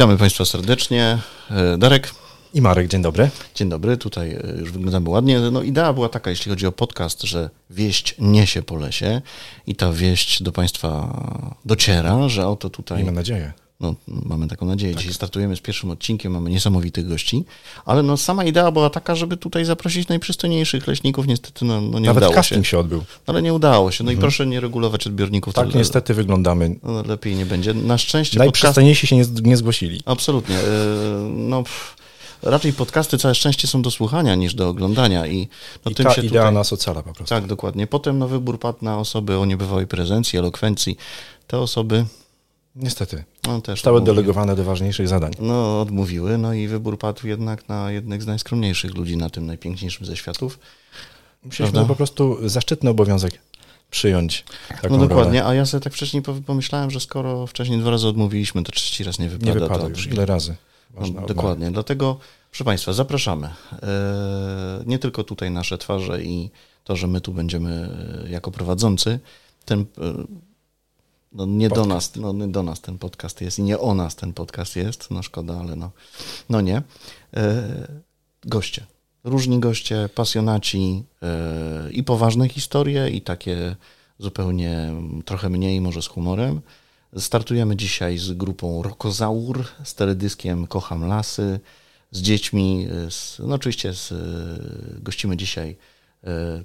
Witamy Państwa serdecznie. E, Darek. I Marek, dzień dobry. Dzień dobry, tutaj e, już wyglądamy ładnie. No idea była taka, jeśli chodzi o podcast, że wieść niesie po lesie i ta wieść do Państwa dociera, że oto tutaj... Miejmy nadzieję. No, mamy taką nadzieję. Tak. Dzisiaj startujemy z pierwszym odcinkiem, mamy niesamowitych gości, ale no, sama idea była taka, żeby tutaj zaprosić najprzystojniejszych leśników. Niestety no, no nie Nawet udało casting się. się odbył. Ale nie udało się. No mhm. i proszę nie regulować odbiorników. Tak, niestety wyglądamy. No, lepiej nie będzie. Na szczęście Najprzystojniejsi podcast... się nie, nie zgłosili. Absolutnie. E, no... raczej podcasty całe szczęście są do słuchania niż do oglądania. I, no, I tym ta się idea tutaj... nas ocala po prostu. Tak, dokładnie. Potem no, wybór padł na osoby o niebywałej prezencji, elokwencji. Te osoby Niestety. No, też Zostały delegowane do ważniejszych zadań. No, odmówiły, no i wybór padł jednak na jednych z najskromniejszych ludzi na tym najpiękniejszym ze światów. Musieliśmy po prostu zaszczytny obowiązek przyjąć taką No dokładnie, rolę. a ja sobie tak wcześniej pomyślałem, że skoro wcześniej dwa razy odmówiliśmy, to trzeci raz nie wypada. Nie wypada już, ile razy. No, dokładnie, dlatego proszę Państwa, zapraszamy. E, nie tylko tutaj nasze twarze i to, że my tu będziemy e, jako prowadzący, ten e, no nie podcast. do nas, no nie do nas ten podcast jest i nie o nas ten podcast jest, no szkoda, ale no, no nie. E, goście, różni goście, pasjonaci e, i poważne historie i takie zupełnie trochę mniej, może z humorem. Startujemy dzisiaj z grupą Rokozaur, z teledyskiem Kocham Lasy, z dziećmi, z, no oczywiście z, gościmy dzisiaj E,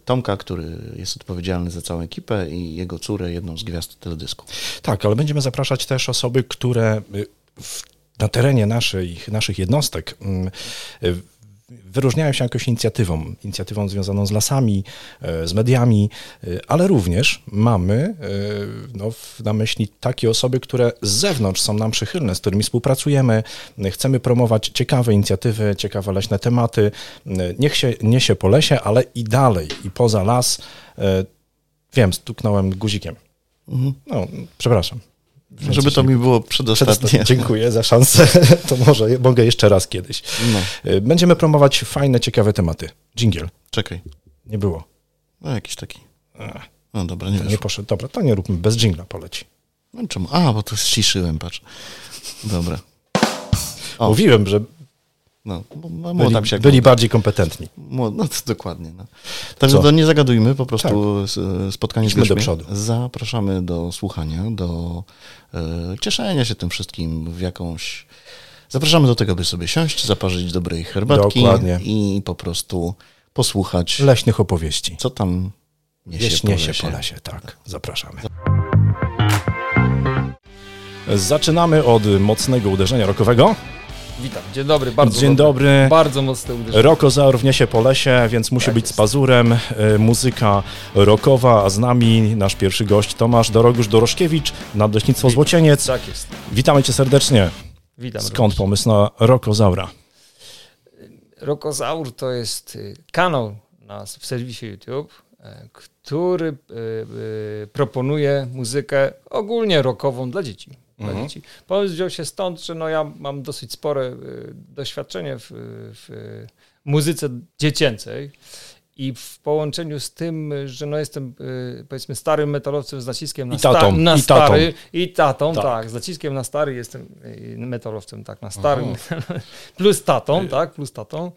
Tomka, który jest odpowiedzialny za całą ekipę i jego córę, jedną z gwiazd teledysku. Tak, ale będziemy zapraszać też osoby, które y, w, na terenie naszych, naszych jednostek mm, y, wyróżniają się jakąś inicjatywą, inicjatywą związaną z lasami, e, z mediami, e, ale również mamy e, no, na myśli takie osoby, które z zewnątrz są nam przychylne, z którymi współpracujemy, chcemy promować ciekawe inicjatywy, ciekawe leśne tematy. Niech się niesie po lesie, ale i dalej, i poza las. Wiem, stuknąłem guzikiem. Mhm. No, przepraszam. Żeby to mi było przedostatnie. Dziękuję za szansę. To może mogę jeszcze raz kiedyś. No. Y, będziemy promować fajne, ciekawe tematy. Dżingiel. Czekaj. Nie było. No jakiś taki. No dobra, nie, nie poszedł. Dobra, to nie róbmy. Bez dżingla poleci. No czemu? A, bo to ściszyłem, patrz. Dobra. O. Mówiłem, że no, byli, się byli bardziej kompetentni. No to dokładnie. No. Także to nie zagadujmy, po prostu tak. spotkanie Idźmy z do przodu. Zapraszamy do słuchania, do e, cieszenia się tym wszystkim w jakąś... Zapraszamy do tego, by sobie siąść, zaparzyć dobrej herbatki Dokładnie. i po prostu posłuchać... Leśnych opowieści. Co tam niesie, Wieś, po, niesie lesie. po lesie. Tak, zapraszamy. Zaczynamy od mocnego uderzenia rokowego. Witam, dzień dobry, bardzo Dzień dobry. Bardzo mocne uderzenie. Rokozaur wniesie po lesie, więc musi tak być jest. z pazurem. E, muzyka rokowa, a z nami nasz pierwszy gość Tomasz Dorogusz Doroszkiewicz, Nadleśnictwo Złocieniec. Tak jest. Witamy cię serdecznie. Witam. Skąd również. pomysł na Rokozaura? Rokozaur to jest y, kanał na, w serwisie YouTube, e, który y, proponuje muzykę ogólnie rockową dla dzieci mhm. Pomysł wziął się stąd, że no ja mam dosyć spore y, doświadczenie w, w muzyce dziecięcej i w połączeniu z tym, że no jestem y, powiedzmy starym metalowcem z naciskiem na, I tatą, sta na i stary tatą. i tatą, tak. tak. z naciskiem na stary jestem y, metalowcem, tak, na starym, plus tatą, y tak, plus tatą.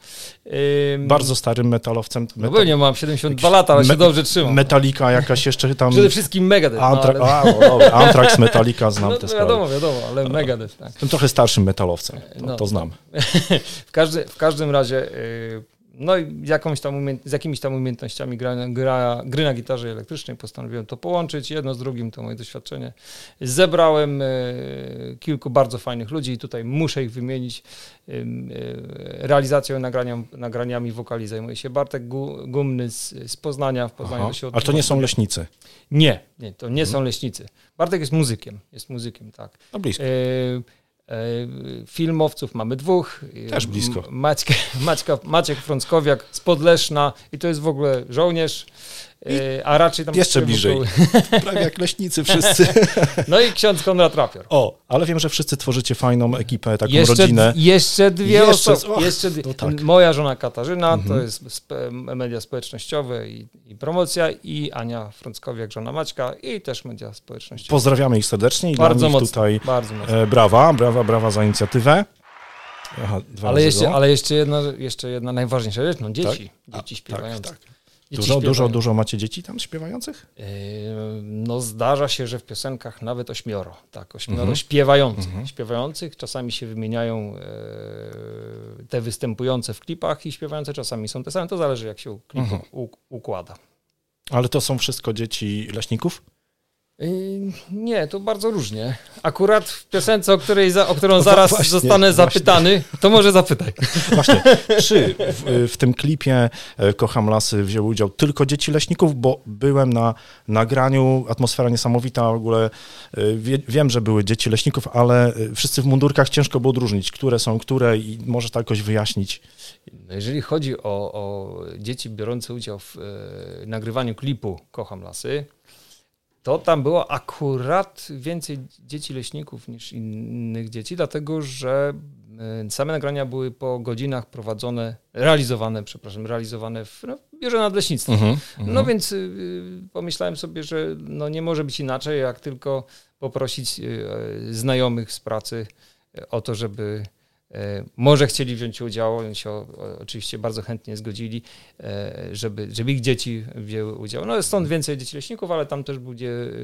Bardzo starym metalowcem. Metal... No nie mam 72 lata, ale się dobrze trzymam. Metalika jakaś jeszcze tam... Przede wszystkim Megadeth. Antra no, ale... Antrax, Metallica, znam no, te sprawy. Wiadomo, wiadomo, ale no. Megadeth. Tak. Jestem trochę starszym metalowcem, to, no. to znam. w, każdy, w każdym razie no i jakąś tam z jakimiś tam umiejętnościami gra, gra, gry na gitarze elektrycznej postanowiłem to połączyć. Jedno z drugim to moje doświadczenie. Zebrałem e, kilku bardzo fajnych ludzi i tutaj muszę ich wymienić. E, realizacją nagrania, nagraniami wokali zajmuje się Bartek Gumny z, z Poznania. W Poznaniu Aha, ale to nie są leśnicy? Nie, nie to nie hmm. są leśnicy. Bartek jest muzykiem, jest muzykiem, tak. No blisko. E, filmowców mamy dwóch. Też blisko. Maćka, Maćka, Maciek Frąckowiak z Podleszna i to jest w ogóle żołnierz. A raczej tam... Jeszcze bliżej. Prawie jak leśnicy wszyscy. No i ksiądz Konrad Rapior. O, ale wiem, że wszyscy tworzycie fajną ekipę, taką Jeszcze, rodzinę. jeszcze dwie Jeszcze- osoby. och, Jeszcze dwie. no tak. Moja żona Katarzyna, to Mhm. jest spe, media społecznościowe i, i promocja i Ania Frąckowiak, żona Maćka i też media społecznościowe. Pozdrawiamy ich serdecznie i Bardzo dla nich mocno. tutaj Bardzo mocno. e, brawa, brawa, brawa za inicjatywę. Aha, Ale jeszcze, ale jeszcze jedna, jeszcze jedna najważniejsza rzecz, no dzieci. A, Dzieci tak, śpiewające. tak. Dużo, dużo, dużo macie dzieci tam śpiewających? Yy, No zdarza się, że w piosenkach nawet ośmioro, tak, ośmioro Mhm. śpiewających. Mhm. Śpiewających, czasami się wymieniają e, te występujące w klipach i śpiewające czasami są te same, to zależy jak się klip Mhm. układa. Ale to są wszystko dzieci leśników? Yy, Nie, to bardzo różnie. Akurat w piosence, o, której za, o którą zaraz właśnie, zostanę właśnie. zapytany, to może zapytaj. Właśnie, czy w, w tym klipie e, Kocham Lasy wzięły udział tylko dzieci leśników, bo byłem na nagraniu, atmosfera niesamowita, w ogóle e, wie, wiem, że były dzieci leśników, ale e, wszyscy w mundurkach ciężko było odróżnić, które są które i może to jakoś wyjaśnić. No jeżeli chodzi o, o dzieci biorące udział w e, nagrywaniu klipu Kocham Lasy, to tam było akurat więcej dzieci leśników niż innych dzieci, dlatego że e, same nagrania były po godzinach prowadzone, realizowane, przepraszam, realizowane w no, biurze nadleśnictwa. No więc y, pomyślałem sobie, że no nie może być inaczej, jak tylko poprosić y, znajomych z pracy o to, żeby może chcieli wziąć udział, oni się oczywiście bardzo chętnie zgodzili, y, żeby, żeby ich dzieci wzięły udział. No stąd więcej dzieci leśników, ale tam też był,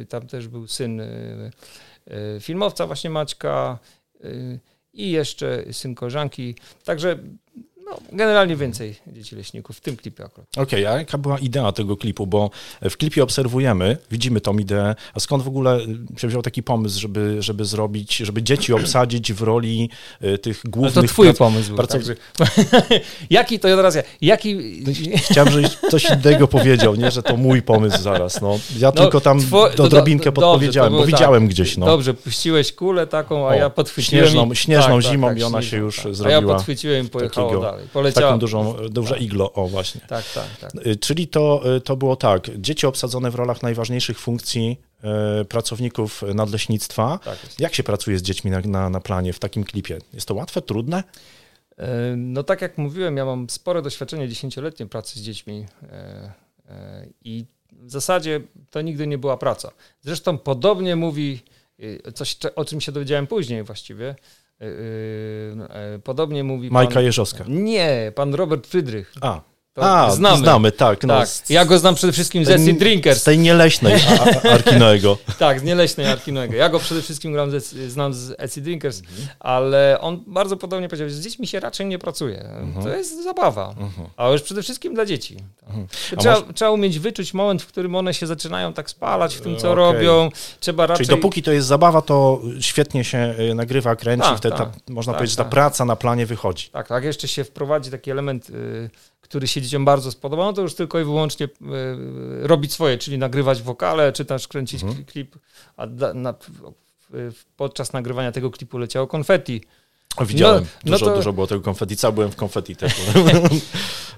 tam też był syn y, filmowca właśnie Maćka i jeszcze syn koleżanki, także no, generalnie więcej dzieci leśników w tym klipie akurat. Okej, a jaka była idea tego klipu? Bo w klipie obserwujemy, widzimy tą ideę, a skąd w ogóle się wziął taki pomysł, żeby, żeby zrobić, żeby dzieci obsadzić w roli y, tych głównych... to twój prac- pomysł był. bardzo- Także, jaki to ja teraz ja, jaki... Chciałem, żebyś coś innego powiedział, nie, że to mój pomysł zaraz. No. Ja No, tylko tam two- do to- drobinkę to- dobrze, podpowiedziałem, bo tak. widziałem gdzieś. No. Dobrze, puściłeś kulę taką, a O, ja podchwyciłem. śnieżną- i, śnieżną zimą i ona się śnieżną, już A ja zrobiła podchwyciłem i pojechało takiego- dalej. Poleciała. Taką dużą, duże iglo, o właśnie. Tak, tak, tak. Y, Czyli to, y, to było tak, dzieci obsadzone w rolach najważniejszych funkcji y, pracowników nadleśnictwa. tak. Jak się pracuje z dziećmi na, na, na planie w takim klipie? Jest to łatwe, trudne? No tak jak mówiłem, ja mam spore doświadczenie dziesięcioletnie pracy z dziećmi i w zasadzie to nigdy nie była praca. Zresztą podobnie mówi coś, o czym się dowiedziałem później właściwie. E, e, e, Podobnie mówi Majka pan... Jeżowska. Nie, pan Robert Frydrych. A, a znamy. znamy, tak. No, tak, z- ja go znam przede wszystkim z Essie Drinkers. Z tej nieleśnej Arkinoego. Tak, z Nieleśnej Arkinoego. Ja go przede wszystkim gram z, znam z Etsy Drinkers, Mhm. ale on bardzo podobnie powiedział, że z dziećmi się raczej nie pracuje. To jest zabawa, a już przede wszystkim dla dzieci. Mhm. Trzeba, masz- trzeba umieć wyczuć moment, w którym one się zaczynają tak spalać w tym, co E, Okej. robią. Trzeba raczej... Czyli dopóki to jest zabawa, to świetnie się y, nagrywa, kręci, Tak, wtedy ta, tak, można tak, powiedzieć, że ta tak. praca na planie wychodzi. Tak, tak, jeszcze się wprowadzi taki element, y, który się dzieciom bardzo spodoba, no to już tylko i wyłącznie y, robić swoje, czyli nagrywać wokale, czy też kręcić Mhm. kli- klip, a da, na, podczas nagrywania tego klipu leciało konfetti. Widziałem, no dużo, to- dużo było tego konfetti, cały byłem w konfetti też.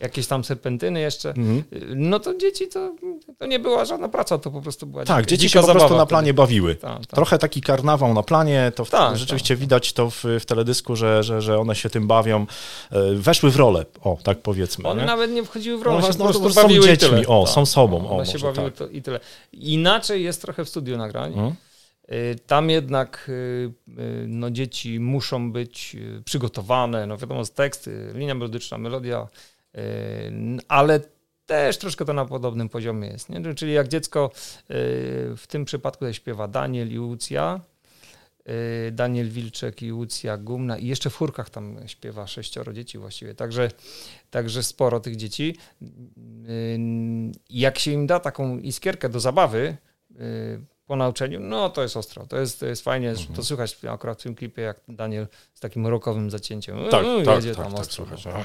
jakieś tam serpentyny jeszcze, Mhm. no to dzieci to, to nie była żadna praca, to po prostu była Tak, dzika- dzieci się po prostu na planie bawiły. Tak, tak. Trochę taki karnawał na planie, to w, Tak, rzeczywiście widać to w, w teledysku, że, że, że one się tym bawią. E, Weszły w rolę, o, tak powiedzmy. One nie? nawet nie wchodziły w No rolę, się właśnie, po prostu no, są dziećmi, o, są sobą, o, One się bawiły tak. to i tyle. Inaczej jest trochę w studiu nagrań. Mhm. Y, Tam jednak y, no, dzieci muszą być przygotowane, no wiadomo, z teksty, linia melodyczna, melodia, ale też troszkę to na podobnym poziomie jest. Nie? Czyli jak dziecko y, w tym przypadku śpiewa Daniel i Łucja, y, Daniel Wilczek i Łucja Gumna i jeszcze w chórkach tam śpiewa sześcioro dzieci właściwie, także, także sporo tych dzieci. Jak się im da taką iskierkę do zabawy, po nauczeniu, no to jest ostro, to jest, to jest fajnie, Mhm. to słychać akurat w tym klipie, jak Daniel z takim rokowym zacięciem Tak, yy, tak, jedzie tak, tam tak, ostro. że-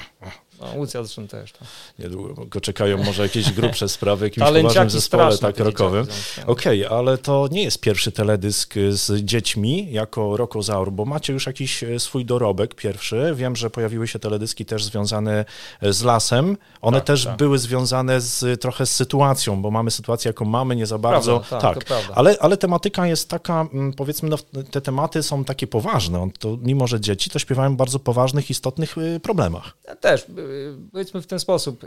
No, Łucja zresztą też. Tak. Niedługo go czekają może jakieś grubsze sprawy, jakimś poważnym zespole tak rokowym. Okej, okay, ale to nie jest pierwszy teledysk z dziećmi jako Rokozaur, bo macie już jakiś e, swój dorobek pierwszy. Wiem, że pojawiły się teledyski też związane e, z lasem. One tak, też tak. były związane z, trochę z sytuacją, bo mamy sytuację, jaką mamy, nie za bardzo. Prawda, tak, tak. Ale, ale tematyka jest taka, mm, powiedzmy, no, te tematy są takie poważne. To, mimo, że dzieci, to śpiewają bardzo poważnych, istotnych y, problemach. Ja też, powiedzmy w ten sposób.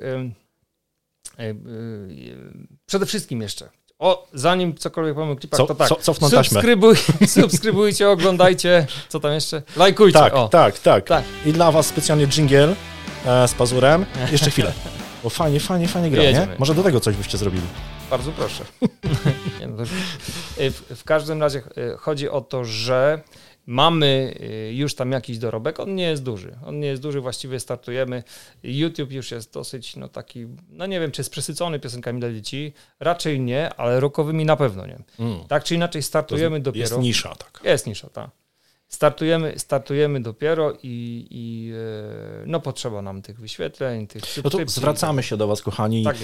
Przede wszystkim jeszcze, o, zanim cokolwiek powiem o klipach, co, to tak. Co, subskrybuj, subskrybujcie, oglądajcie, co tam jeszcze? Lajkujcie. Tak, o. tak, tak, tak. I dla was specjalnie jingle e, z pazurem. Jeszcze chwilę. Bo fajnie, fajnie, fajnie gra, nie? Może do tego coś byście zrobili. Bardzo proszę. nie, no w, w każdym razie e, chodzi o to, że Mamy y, już tam jakiś dorobek, on nie jest duży. On nie jest duży, właściwie startujemy. YouTube już jest dosyć, no taki, no nie wiem, czy jest przesycony piosenkami dla dzieci. Raczej nie, ale rokowymi na pewno nie. Mm. Tak czy inaczej startujemy jest, dopiero. Jest nisza, tak. Jest nisza, tak. Startujemy, startujemy dopiero i, i e, no potrzeba nam tych wyświetleń, tych No to zwracamy się do Was, kochani, tak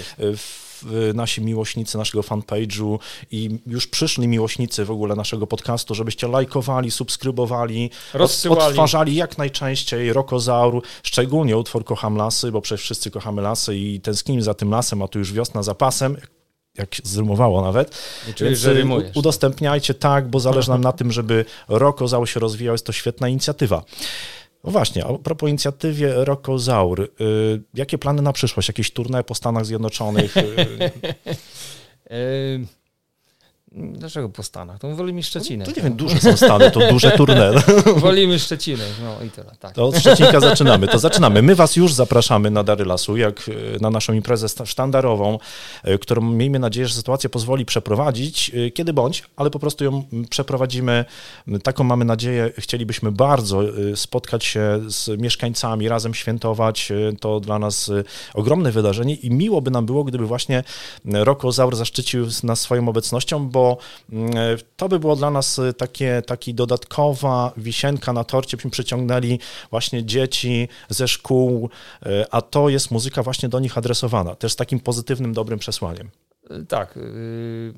nasi miłośnicy naszego fanpage'u i już przyszli miłośnicy w ogóle naszego podcastu, żebyście lajkowali, subskrybowali, Rozsyłali. odtwarzali jak najczęściej Rokozaur, szczególnie utwór Kocham Lasy, bo przecież wszyscy kochamy lasy i tęsknimy za tym lasem, a tu już wiosna za pasem jak zrymowało nawet. Że y, udostępniajcie tak, bo zależy nam na tym, żeby Rokozaur się rozwijał. Jest to świetna inicjatywa. No właśnie, a propos inicjatywie Rokozaur, y, jakie plany na przyszłość? Jakieś turne po Stanach Zjednoczonych? Dlaczego po Stanach? To wolimy Szczecinę. To nie wiem, duże są Stany, to duże turne. wolimy Szczecinę, no i tyle. Tak. To od Szczecinka zaczynamy. To zaczynamy. My was już zapraszamy na Dary Lasu, jak e, na naszą imprezę sztandarową, e, którą miejmy nadzieję, że sytuacja pozwoli przeprowadzić, e, kiedy bądź, ale po prostu ją przeprowadzimy. Taką mamy nadzieję. Chcielibyśmy bardzo spotkać się z mieszkańcami, razem świętować. To dla nas ogromne wydarzenie i miło by nam było, gdyby właśnie Rokozaur zaszczycił nas swoją obecnością, bo bo mm, to by było dla nas y, takie, taki dodatkowa wisienka na torcie, byśmy przyciągnęli właśnie dzieci ze szkół, y, a to jest muzyka właśnie do nich adresowana, też z takim pozytywnym, dobrym przesłaniem. Tak, y,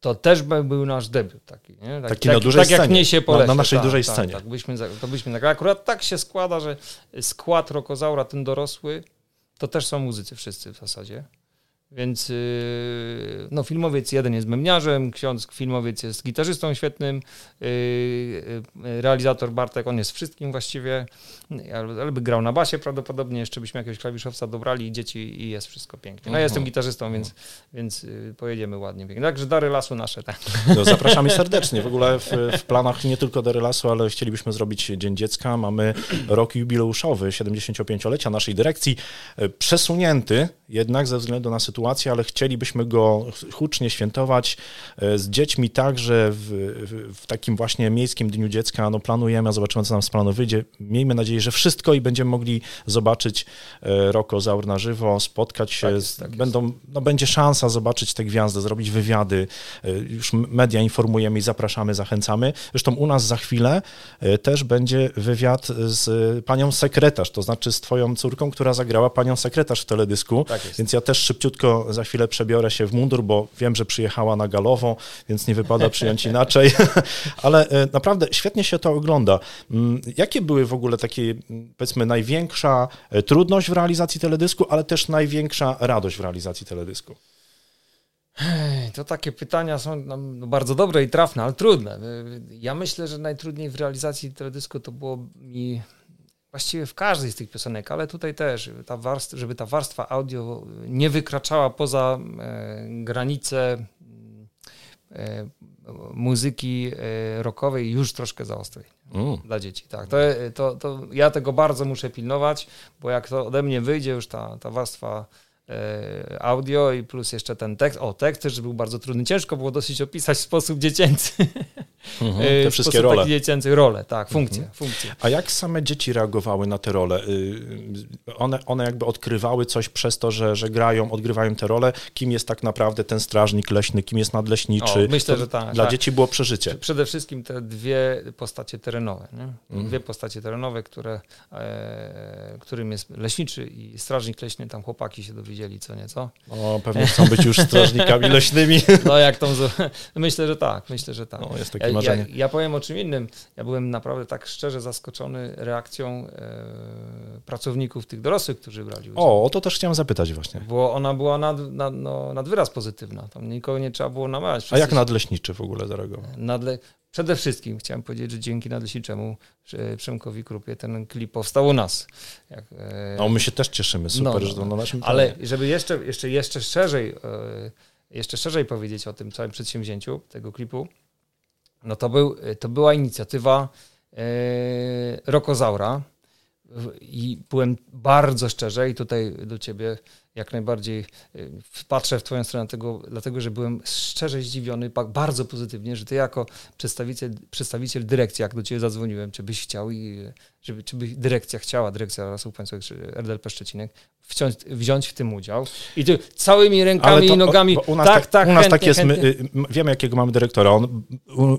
to też był nasz debiut taki, nie? Tak, taki na dużej tak, scenie. jak niesie po Na, na naszej tak, dużej tak, scenie. Tak, byśmy, to nagrali. Akurat tak się składa, że skład Rokozaura, ten dorosły, to też są muzycy wszyscy w zasadzie. Więc y, no, filmowiec jeden jest memniarzem, ksiądz filmowiec jest gitarzystą świetnym, y, y, realizator Bartek, on jest wszystkim właściwie, ale by grał na basie prawdopodobnie, jeszcze byśmy jakiegoś klawiszowca dobrali i dzieci i jest wszystko pięknie. No ja jestem gitarzystą, więc, więc pojedziemy ładnie. Pięknie. Także dary lasu nasze. Tak. No, zapraszamy serdecznie. W ogóle w, w, planach nie tylko dary lasu, ale chcielibyśmy zrobić Dzień Dziecka. Mamy rok jubileuszowy, 75-lecia naszej dyrekcji, przesunięty jednak ze względu na sytuację sytuację, ale chcielibyśmy go hucznie świętować e, z dziećmi także w, w, w takim właśnie miejskim Dniu Dziecka. No planujemy, a zobaczymy, co nam z planu wyjdzie. Miejmy nadzieję, że wszystko i będziemy mogli zobaczyć e, Rokozaur na żywo, spotkać się. Tak jest, tak będą, no, będzie szansa zobaczyć te gwiazdy, zrobić wywiady. E, już media informujemy i zapraszamy, zachęcamy. Zresztą u nas za chwilę też będzie wywiad z panią sekretarz, to znaczy z twoją córką, która zagrała panią sekretarz w teledysku. Tak Więc ja też szybciutko za chwilę przebiorę się w mundur, bo wiem, że przyjechała na galową, więc nie wypada przyjąć inaczej, ale e, naprawdę świetnie się to ogląda. Mm, jakie były w ogóle takie, powiedzmy, największa e, trudność w realizacji teledysku, ale też największa radość w realizacji teledysku? To takie pytania są no, no, bardzo dobre i trafne, ale trudne. Ja myślę, że najtrudniej w realizacji teledysku to było mi właściwie w każdej z tych piosenek, ale tutaj też, ta warstwa, żeby ta warstwa audio nie wykraczała poza e, granice e, muzyki e, rockowej już troszkę zaostrej mm. dla dzieci. Tak, to, to, to ja tego bardzo muszę pilnować, bo jak to ode mnie wyjdzie już ta, ta warstwa audio i plus jeszcze ten tekst. O, tekst też był bardzo trudny. Ciężko było dosyć opisać w sposób dziecięcy. Mhm, e, te w wszystkie role. dziecięcy role, tak, funkcje, funkcje. A jak same dzieci reagowały na te role? Y, One, one jakby odkrywały coś przez to, że, że grają, odgrywają te role. Kim jest tak naprawdę ten strażnik leśny, kim jest nadleśniczy? O, myślę, To że tak, Dla tak. dzieci było przeżycie. Przede wszystkim te dwie postacie terenowe. Nie? Mhm. Dwie postacie terenowe, które, e, którym jest leśniczy i strażnik leśny, tam chłopaki się dowiedzieli co nieco. O, pewnie chcą być już strażnikami leśnymi. No jak z- myślę, że tak, myślę, że tak. No, jest Ja, takie ja, marzenie. ja powiem o czym innym. Ja byłem naprawdę tak szczerze zaskoczony reakcją e, pracowników tych dorosłych, którzy brali udział. O, o to też chciałem zapytać właśnie. Bo ona była nad, nad, no, nad wyraz pozytywna. Tam nikogo nie trzeba było namawiać. A Wszyscy jak się- nadleśniczy w ogóle zareagował? Nadle... Przede wszystkim chciałem powiedzieć, że dzięki nadleśniczemu Prze- Przemkowi Krupie ten klip powstał u nas. Jak, e, No, my się też cieszymy, super, No, no, że to na naszym Ale terenie. żeby jeszcze, jeszcze, jeszcze szerzej e, jeszcze szerzej powiedzieć o tym całym przedsięwzięciu tego klipu, no to, był, to była inicjatywa e, Rokozaura i byłem bardzo szczerze i tutaj do ciebie jak najbardziej y, patrzę w twoją stronę tego, dlatego że byłem szczerze zdziwiony, ba- bardzo pozytywnie, że ty jako przedstawiciel, przedstawiciel dyrekcji, jak do ciebie zadzwoniłem, czy byś chciał i żeby, czy by dyrekcja chciała, dyrekcja Lasów Państwowych, czy RDLP Szczecinek, wziąć, wziąć w tym udział i ty całymi rękami to- i nogami, u nas tak, tak, u nas chętnie, tak jest, my, y, wiemy jakiego mamy dyrektora, on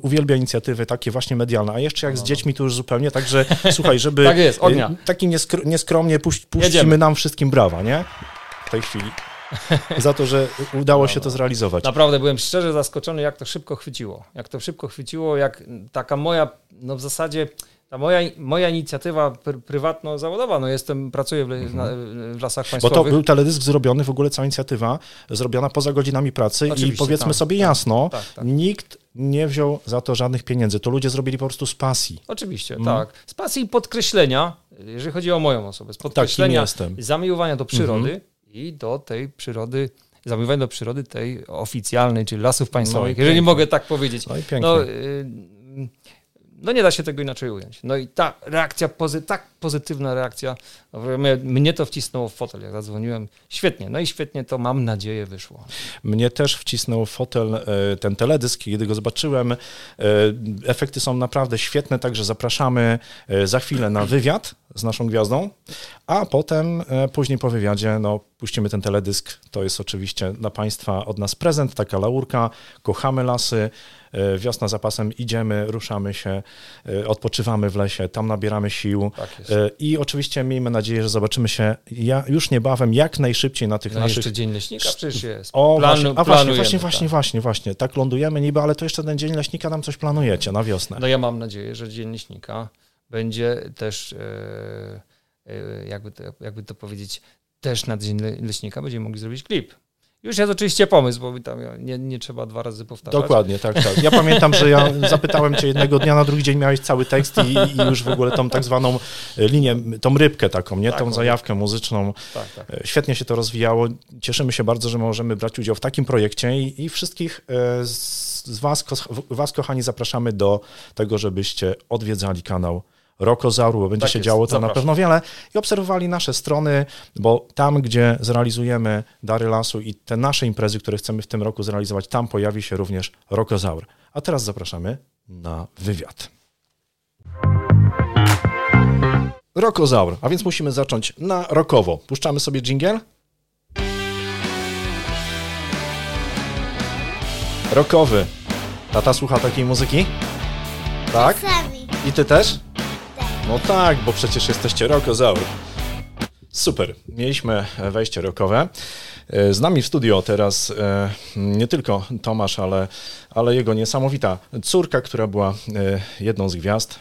uwielbia inicjatywy takie właśnie medialne, a jeszcze jak z No, no. dziećmi to już zupełnie, także słuchaj, żeby... Tak jest, ognia. y, Taki nieskr- nieskromnie puś, puścimy Jedziemy. nam wszystkim brawa, nie? W tej chwili. Za to, że udało No, się to zrealizować. Naprawdę byłem szczerze zaskoczony, jak to szybko chwyciło. Jak to szybko chwyciło, jak taka moja, no w zasadzie ta moja, moja inicjatywa pr prywatno-zawodowa, no jestem, pracuję w, le- na, w lasach Bo państwowych. to był teledysk zrobiony, w ogóle cała inicjatywa zrobiona poza godzinami pracy i Oczywiście, powiedzmy tak, sobie tak, jasno, tak, tak. nikt nie wziął za to żadnych pieniędzy. To ludzie zrobili po prostu z pasji. Oczywiście, Mhm. tak. Z pasji i podkreślenia, jeżeli chodzi o moją osobę, z podkreślenia jestem. zamiłowania do przyrody Mhm. I do tej przyrody, zamiłowania do przyrody tej oficjalnej, czyli lasów No państwowych, jeżeli pięknie. mogę tak powiedzieć. No. No, y, no nie da się tego inaczej ująć. No i ta reakcja, pozy, tak pozytywna reakcja, mnie, to wcisnęło w fotel, jak zadzwoniłem. Świetnie, no i świetnie to mam nadzieję wyszło. Mnie też wcisnął w fotel e, ten teledysk, kiedy go zobaczyłem. E, Efekty są naprawdę świetne, także zapraszamy e, za chwilę na wywiad z naszą gwiazdą, a potem później po wywiadzie no, puścimy ten teledysk. To jest oczywiście dla Państwa od nas prezent, taka laurka. Kochamy lasy. Wiosna za pasem, idziemy, ruszamy się, odpoczywamy w lesie, tam nabieramy sił. Tak I oczywiście miejmy nadzieję, że zobaczymy się ja, już niebawem, jak najszybciej na tych No naszych jeszcze Dzień Leśnika przecież jest. o, Planu- właśnie, a właśnie, właśnie, tak. właśnie, właśnie, właśnie. Tak lądujemy niby, ale to jeszcze ten dzień leśnika nam coś planujecie na wiosnę. No ja mam nadzieję, że Dzień Leśnika będzie też, e, e, jakby, to, jakby to powiedzieć, też na Dzień Le- Leśnika będziemy mogli zrobić klip. Już jest oczywiście pomysł, bo tam nie, nie trzeba dwa razy powtarzać. Dokładnie, tak, tak. Ja pamiętam, że ja zapytałem cię jednego dnia, na drugi dzień miałeś cały tekst i, i już w ogóle tą tak zwaną linię, tą rybkę taką, nie? Tą Taką. zajawkę muzyczną. Tak, tak. E, Świetnie się to rozwijało. Cieszymy się bardzo, że możemy brać udział w takim projekcie i, i wszystkich e, z, was, was, kochani, zapraszamy do tego, żebyście odwiedzali kanał Rokozauru, bo będzie Tak się jest, działo to na pewno wiele i obserwowali nasze strony, bo tam, gdzie zrealizujemy Dary Lasu i te nasze imprezy, które chcemy w tym roku zrealizować, tam pojawi się również Rokozaur. A teraz zapraszamy na wywiad. Rokozaur, a więc musimy zacząć na rokowo. Puszczamy sobie dżingiel? Rokowy. Tata słucha takiej muzyki? Tak? I ty też? No tak, bo przecież jesteście rokozaur. Super, mieliśmy wejście rokowe. E, Z nami w studio teraz e, nie tylko Tomasz, ale, ale jego niesamowita córka, która była e, jedną z gwiazd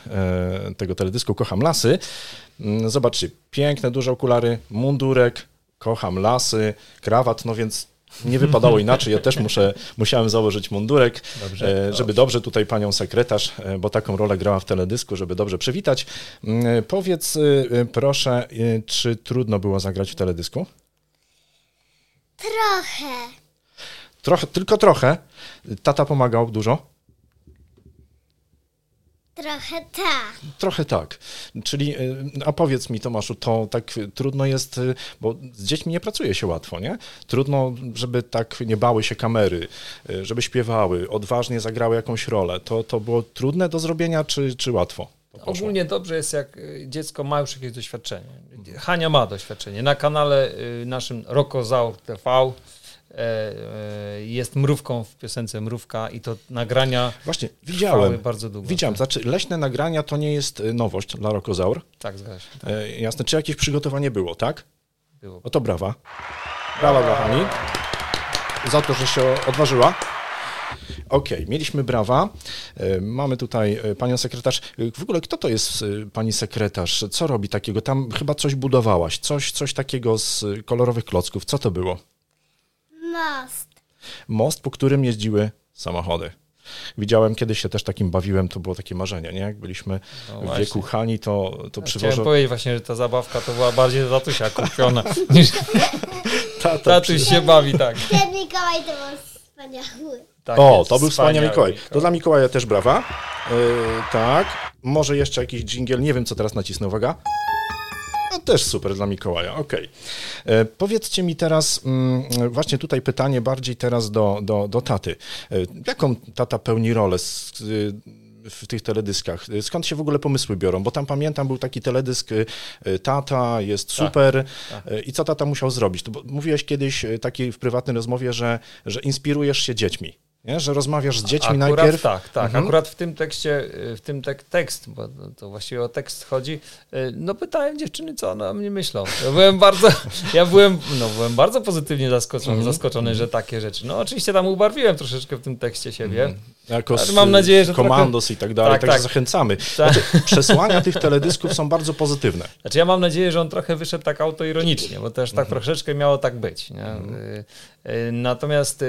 tego teledysku Kocham Lasy. Mm, Zobaczcie, piękne, duże okulary, mundurek, Kocham Lasy, krawat, no więc nie wypadało inaczej. Ja też muszę, musiałem założyć mundurek, Dobrze, e, żeby dobrze tutaj panią sekretarz, e, bo taką rolę grała w teledysku, żeby dobrze przywitać. Mm, Powiedz e, proszę, e, czy trudno było zagrać w teledysku? Trochę. Trochę, tylko trochę. Tata pomagał dużo. Trochę tak. Trochę tak. Czyli, y, a powiedz mi Tomaszu, to tak trudno jest, y, bo z dziećmi nie pracuje się łatwo, nie? Trudno, żeby tak nie bały się kamery, y, żeby śpiewały, odważnie zagrały jakąś rolę. To, to było trudne do zrobienia, czy, czy łatwo? Ogólnie dobrze jest, jak dziecko ma już jakieś doświadczenie. Hania ma doświadczenie. Na kanale naszym Rokozaur TV jest mrówką w piosence Mrówka i to nagrania Właśnie, widziałem. bardzo długo. Widziałem, znaczy leśne nagrania to nie jest y, nowość dla Rokozaur. Tak, zgadza się. E, jasne, czy jakieś przygotowanie było, tak? Było. O to brawa. Brawa dla Hani. Za to, że się odważyła. Okej, mieliśmy brawa. E, Mamy tutaj e, panią sekretarz. E, W ogóle kto to jest e, pani sekretarz? Co robi takiego? Tam chyba coś budowałaś, coś, coś takiego z e, kolorowych klocków. Co to było? Most. Most, po którym jeździły samochody. Widziałem, kiedyś się też takim bawiłem, to było takie marzenie, nie? Jak byliśmy No w wieku Hani, to, to Chciałem przywożę... powiedzieć właśnie, że ta zabawka to była bardziej dla tatusia kupiona niż Tata tatuś się bawi, tak. Ten Mikołaj to był wspaniały. tak O, to był wspaniały Mikołaj. To Mikołaj. dla Mikołaja też brawa. Yy, tak. Może jeszcze jakiś dżingiel, nie wiem co teraz nacisnę, uwaga. No też super dla Mikołaja, okej. E, Powiedzcie mi teraz, mm, właśnie tutaj pytanie bardziej teraz do, do, do taty. E, Jaką tata pełni rolę z, w tych teledyskach? E, Skąd się w ogóle pomysły biorą? Bo tam pamiętam, był taki teledysk Tata, jest super. E, I co tata musiał zrobić? To bo mówiłeś kiedyś takiej w prywatnej rozmowie, że, że inspirujesz się dziećmi. Nie? Że rozmawiasz z dziećmi akurat najpierw. tak, tak. Mhm. Akurat w tym tekście, w tym tek tekst, bo to- właściwie o tekst chodzi, y, no pytałem dziewczyny, co one o mnie myślą. Ja byłem bardzo, ja byłem, no, byłem bardzo pozytywnie zaskoczony, Mhm. zaskoczony, że takie rzeczy. No oczywiście tam ubarwiłem troszeczkę w tym tekście siebie. Mhm. Jako z, mam nadzieję, że komandos i tak dalej, Tak, tak. zachęcamy. Tak. Znaczy, przesłania tych teledysków są bardzo pozytywne. Znaczy ja mam nadzieję, że on trochę wyszedł tak autoironicznie, bo też tak troszeczkę miało tak być. Nie? Y, y, Natomiast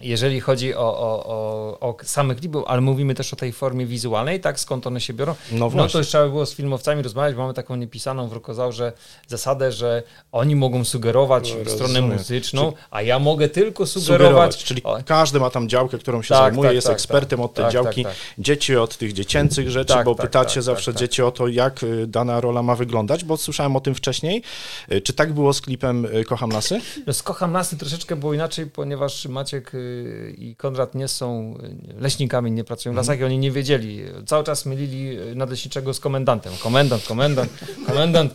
jeżeli chodzi o, o, o, o same klipy, ale mówimy też o tej formie wizualnej, tak, skąd one się biorą, No no to już trzeba by było z filmowcami rozmawiać, mamy taką niepisaną w Rokozaurze zasadę, że oni mogą sugerować No, stronę muzyczną, a ja mogę tylko Sugerować, sugerować. czyli o, każdy ma tam działkę, którą się Tak, zajmuje, tak, jest tak, ekspertem tak. od tej Tak, działki. tak, Dzieci od tych dziecięcych rzeczy, bo pytacie zawsze dzieci o to, jak y, dana rola ma wyglądać, bo słyszałem o tym wcześniej. Y, Czy tak było z klipem y, Kocham Lasy? No z Kocham Lasy troszeczkę było inaczej, ponieważ Maciek i Konrad nie są leśnikami, nie pracują w lasach i oni nie wiedzieli. Cały czas mylili nadleśniczego z komendantem. Komendant, komendant, komendant.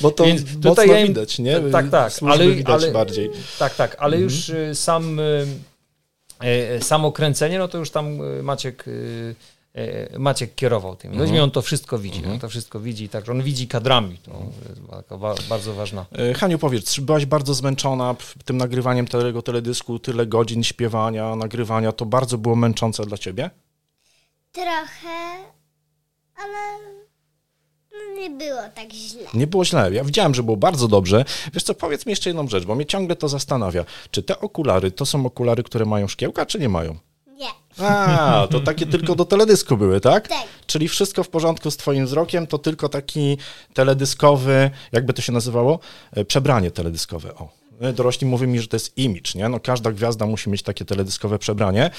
Bo to Więc mocno tutaj ja im- widać, nie? Tak, tak, Służby ale, widać ale bardziej. Tak, tak, ale już y, sam y, y, samo kręcenie, no to już tam Maciek Maciek kierował tymi ludźmi, on to wszystko widzi, on to wszystko widzi, także on widzi kadrami, to jest bardzo ważna. Y, Haniu, powiedz, czy byłaś bardzo zmęczona tym nagrywaniem tego teledysku, tyle godzin śpiewania, nagrywania, to bardzo było męczące dla ciebie? Trochę, ale nie było tak źle. Nie było źle. Ja widziałem, że było bardzo dobrze. Wiesz co, powiedz mi jeszcze jedną rzecz, bo mnie ciągle to zastanawia. Czy te okulary to są okulary, które mają szkiełka, czy nie mają? Nie. A, to takie tylko do teledysku były, tak? Tak. Czyli wszystko w porządku z twoim wzrokiem, to tylko taki teledyskowy, jakby to się nazywało? E, Przebranie teledyskowe, o. E, Dorośli mówią mi, że to jest image, nie? No każda gwiazda musi mieć takie teledyskowe przebranie.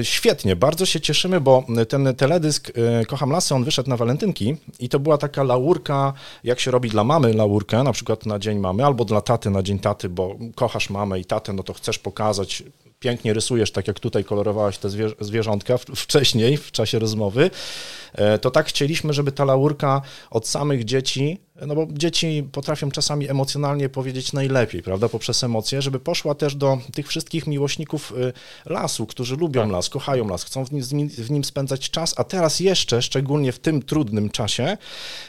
E, Świetnie, bardzo się cieszymy, bo ten teledysk Kocham Lasy, on wyszedł na walentynki i to była taka laurka, jak się robi dla mamy laurkę, na przykład na dzień mamy, albo dla taty na dzień taty, bo kochasz mamę i tatę, no to chcesz pokazać, pięknie rysujesz, tak jak tutaj kolorowałaś te zwierzę- zwierzątka wcześniej, w czasie rozmowy, e, to tak chcieliśmy, żeby ta laurka od samych dzieci, no bo dzieci potrafią czasami emocjonalnie powiedzieć najlepiej, prawda, poprzez emocje, żeby poszła też do tych wszystkich miłośników y, lasu, którzy lubią Tak. las, kochają las, chcą w nim, w nim spędzać czas, a teraz jeszcze, szczególnie w tym trudnym czasie,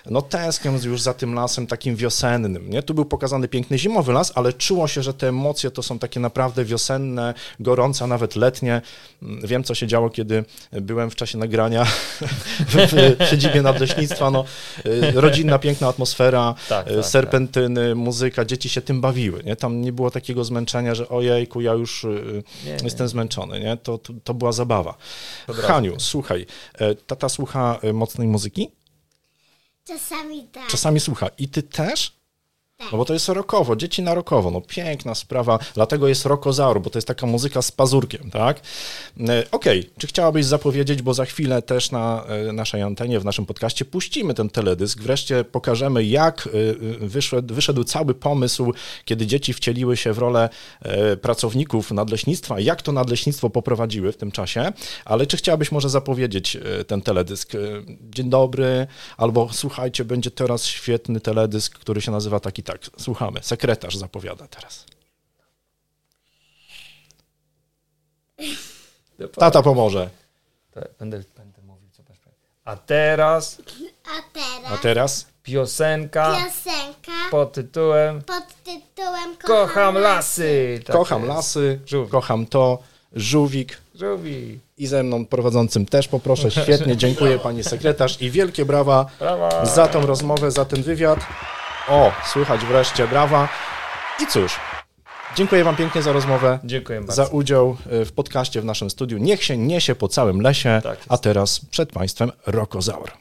no tęsknią już za tym lasem takim wiosennym, nie? Tu był pokazany piękny zimowy las, ale czuło się, że te emocje to są takie naprawdę wiosenne, gorące, a nawet letnie. Mm, Wiem, co się działo, kiedy byłem w czasie nagrania w w siedzibie nadleśnictwa, no, y, rodzinna, piękna atmosfera, Tak, y, tak, serpentyny, muzyka, dzieci się tym bawiły, nie? Tam nie było takiego zmęczenia, że ojejku, ja już y, Nie, nie. jestem zmęczony, nie? To, to, to była zabawa. Razu. Haniu, słuchaj, e, tata słucha e, mocnej muzyki? Czasami tak. Czasami słucha. I ty też? No bo to jest rokowo, dzieci na rokowo, no piękna sprawa, dlatego jest rokozaur, bo to jest taka muzyka z pazurkiem, tak? E, Okej, okay. czy chciałabyś zapowiedzieć, bo za chwilę też na e, naszej antenie, w naszym podcaście puścimy ten teledysk, wreszcie pokażemy jak e, wyszedł, wyszedł cały pomysł, kiedy dzieci wcieliły się w rolę pracowników nadleśnictwa, jak to nadleśnictwo poprowadziły w tym czasie, ale czy chciałabyś może zapowiedzieć ten teledysk? Dzień dobry, albo słuchajcie, będzie teraz świetny teledysk, który się nazywa taki tak, słuchamy. Sekretarz zapowiada teraz. Tata pomoże. Będę, będę mówił, co też A teraz A teraz A teraz? piosenka piosenka pod tytułem pod tytułem Kocham lasy. Tak kocham jest. lasy, Żółwik. kocham to, żółwik. Żółwik. I ze mną prowadzącym też poproszę. Świetnie, dziękuję pani sekretarz i wielkie brawa Brawa. za tą rozmowę, za ten wywiad. O, słychać wreszcie brawa. I cóż, dziękuję wam pięknie za rozmowę. Dziękuję bardzo. Za udział e, w podcaście w naszym studiu. Niech się niesie po całym lesie. Tak a teraz przed państwem Rokozaur.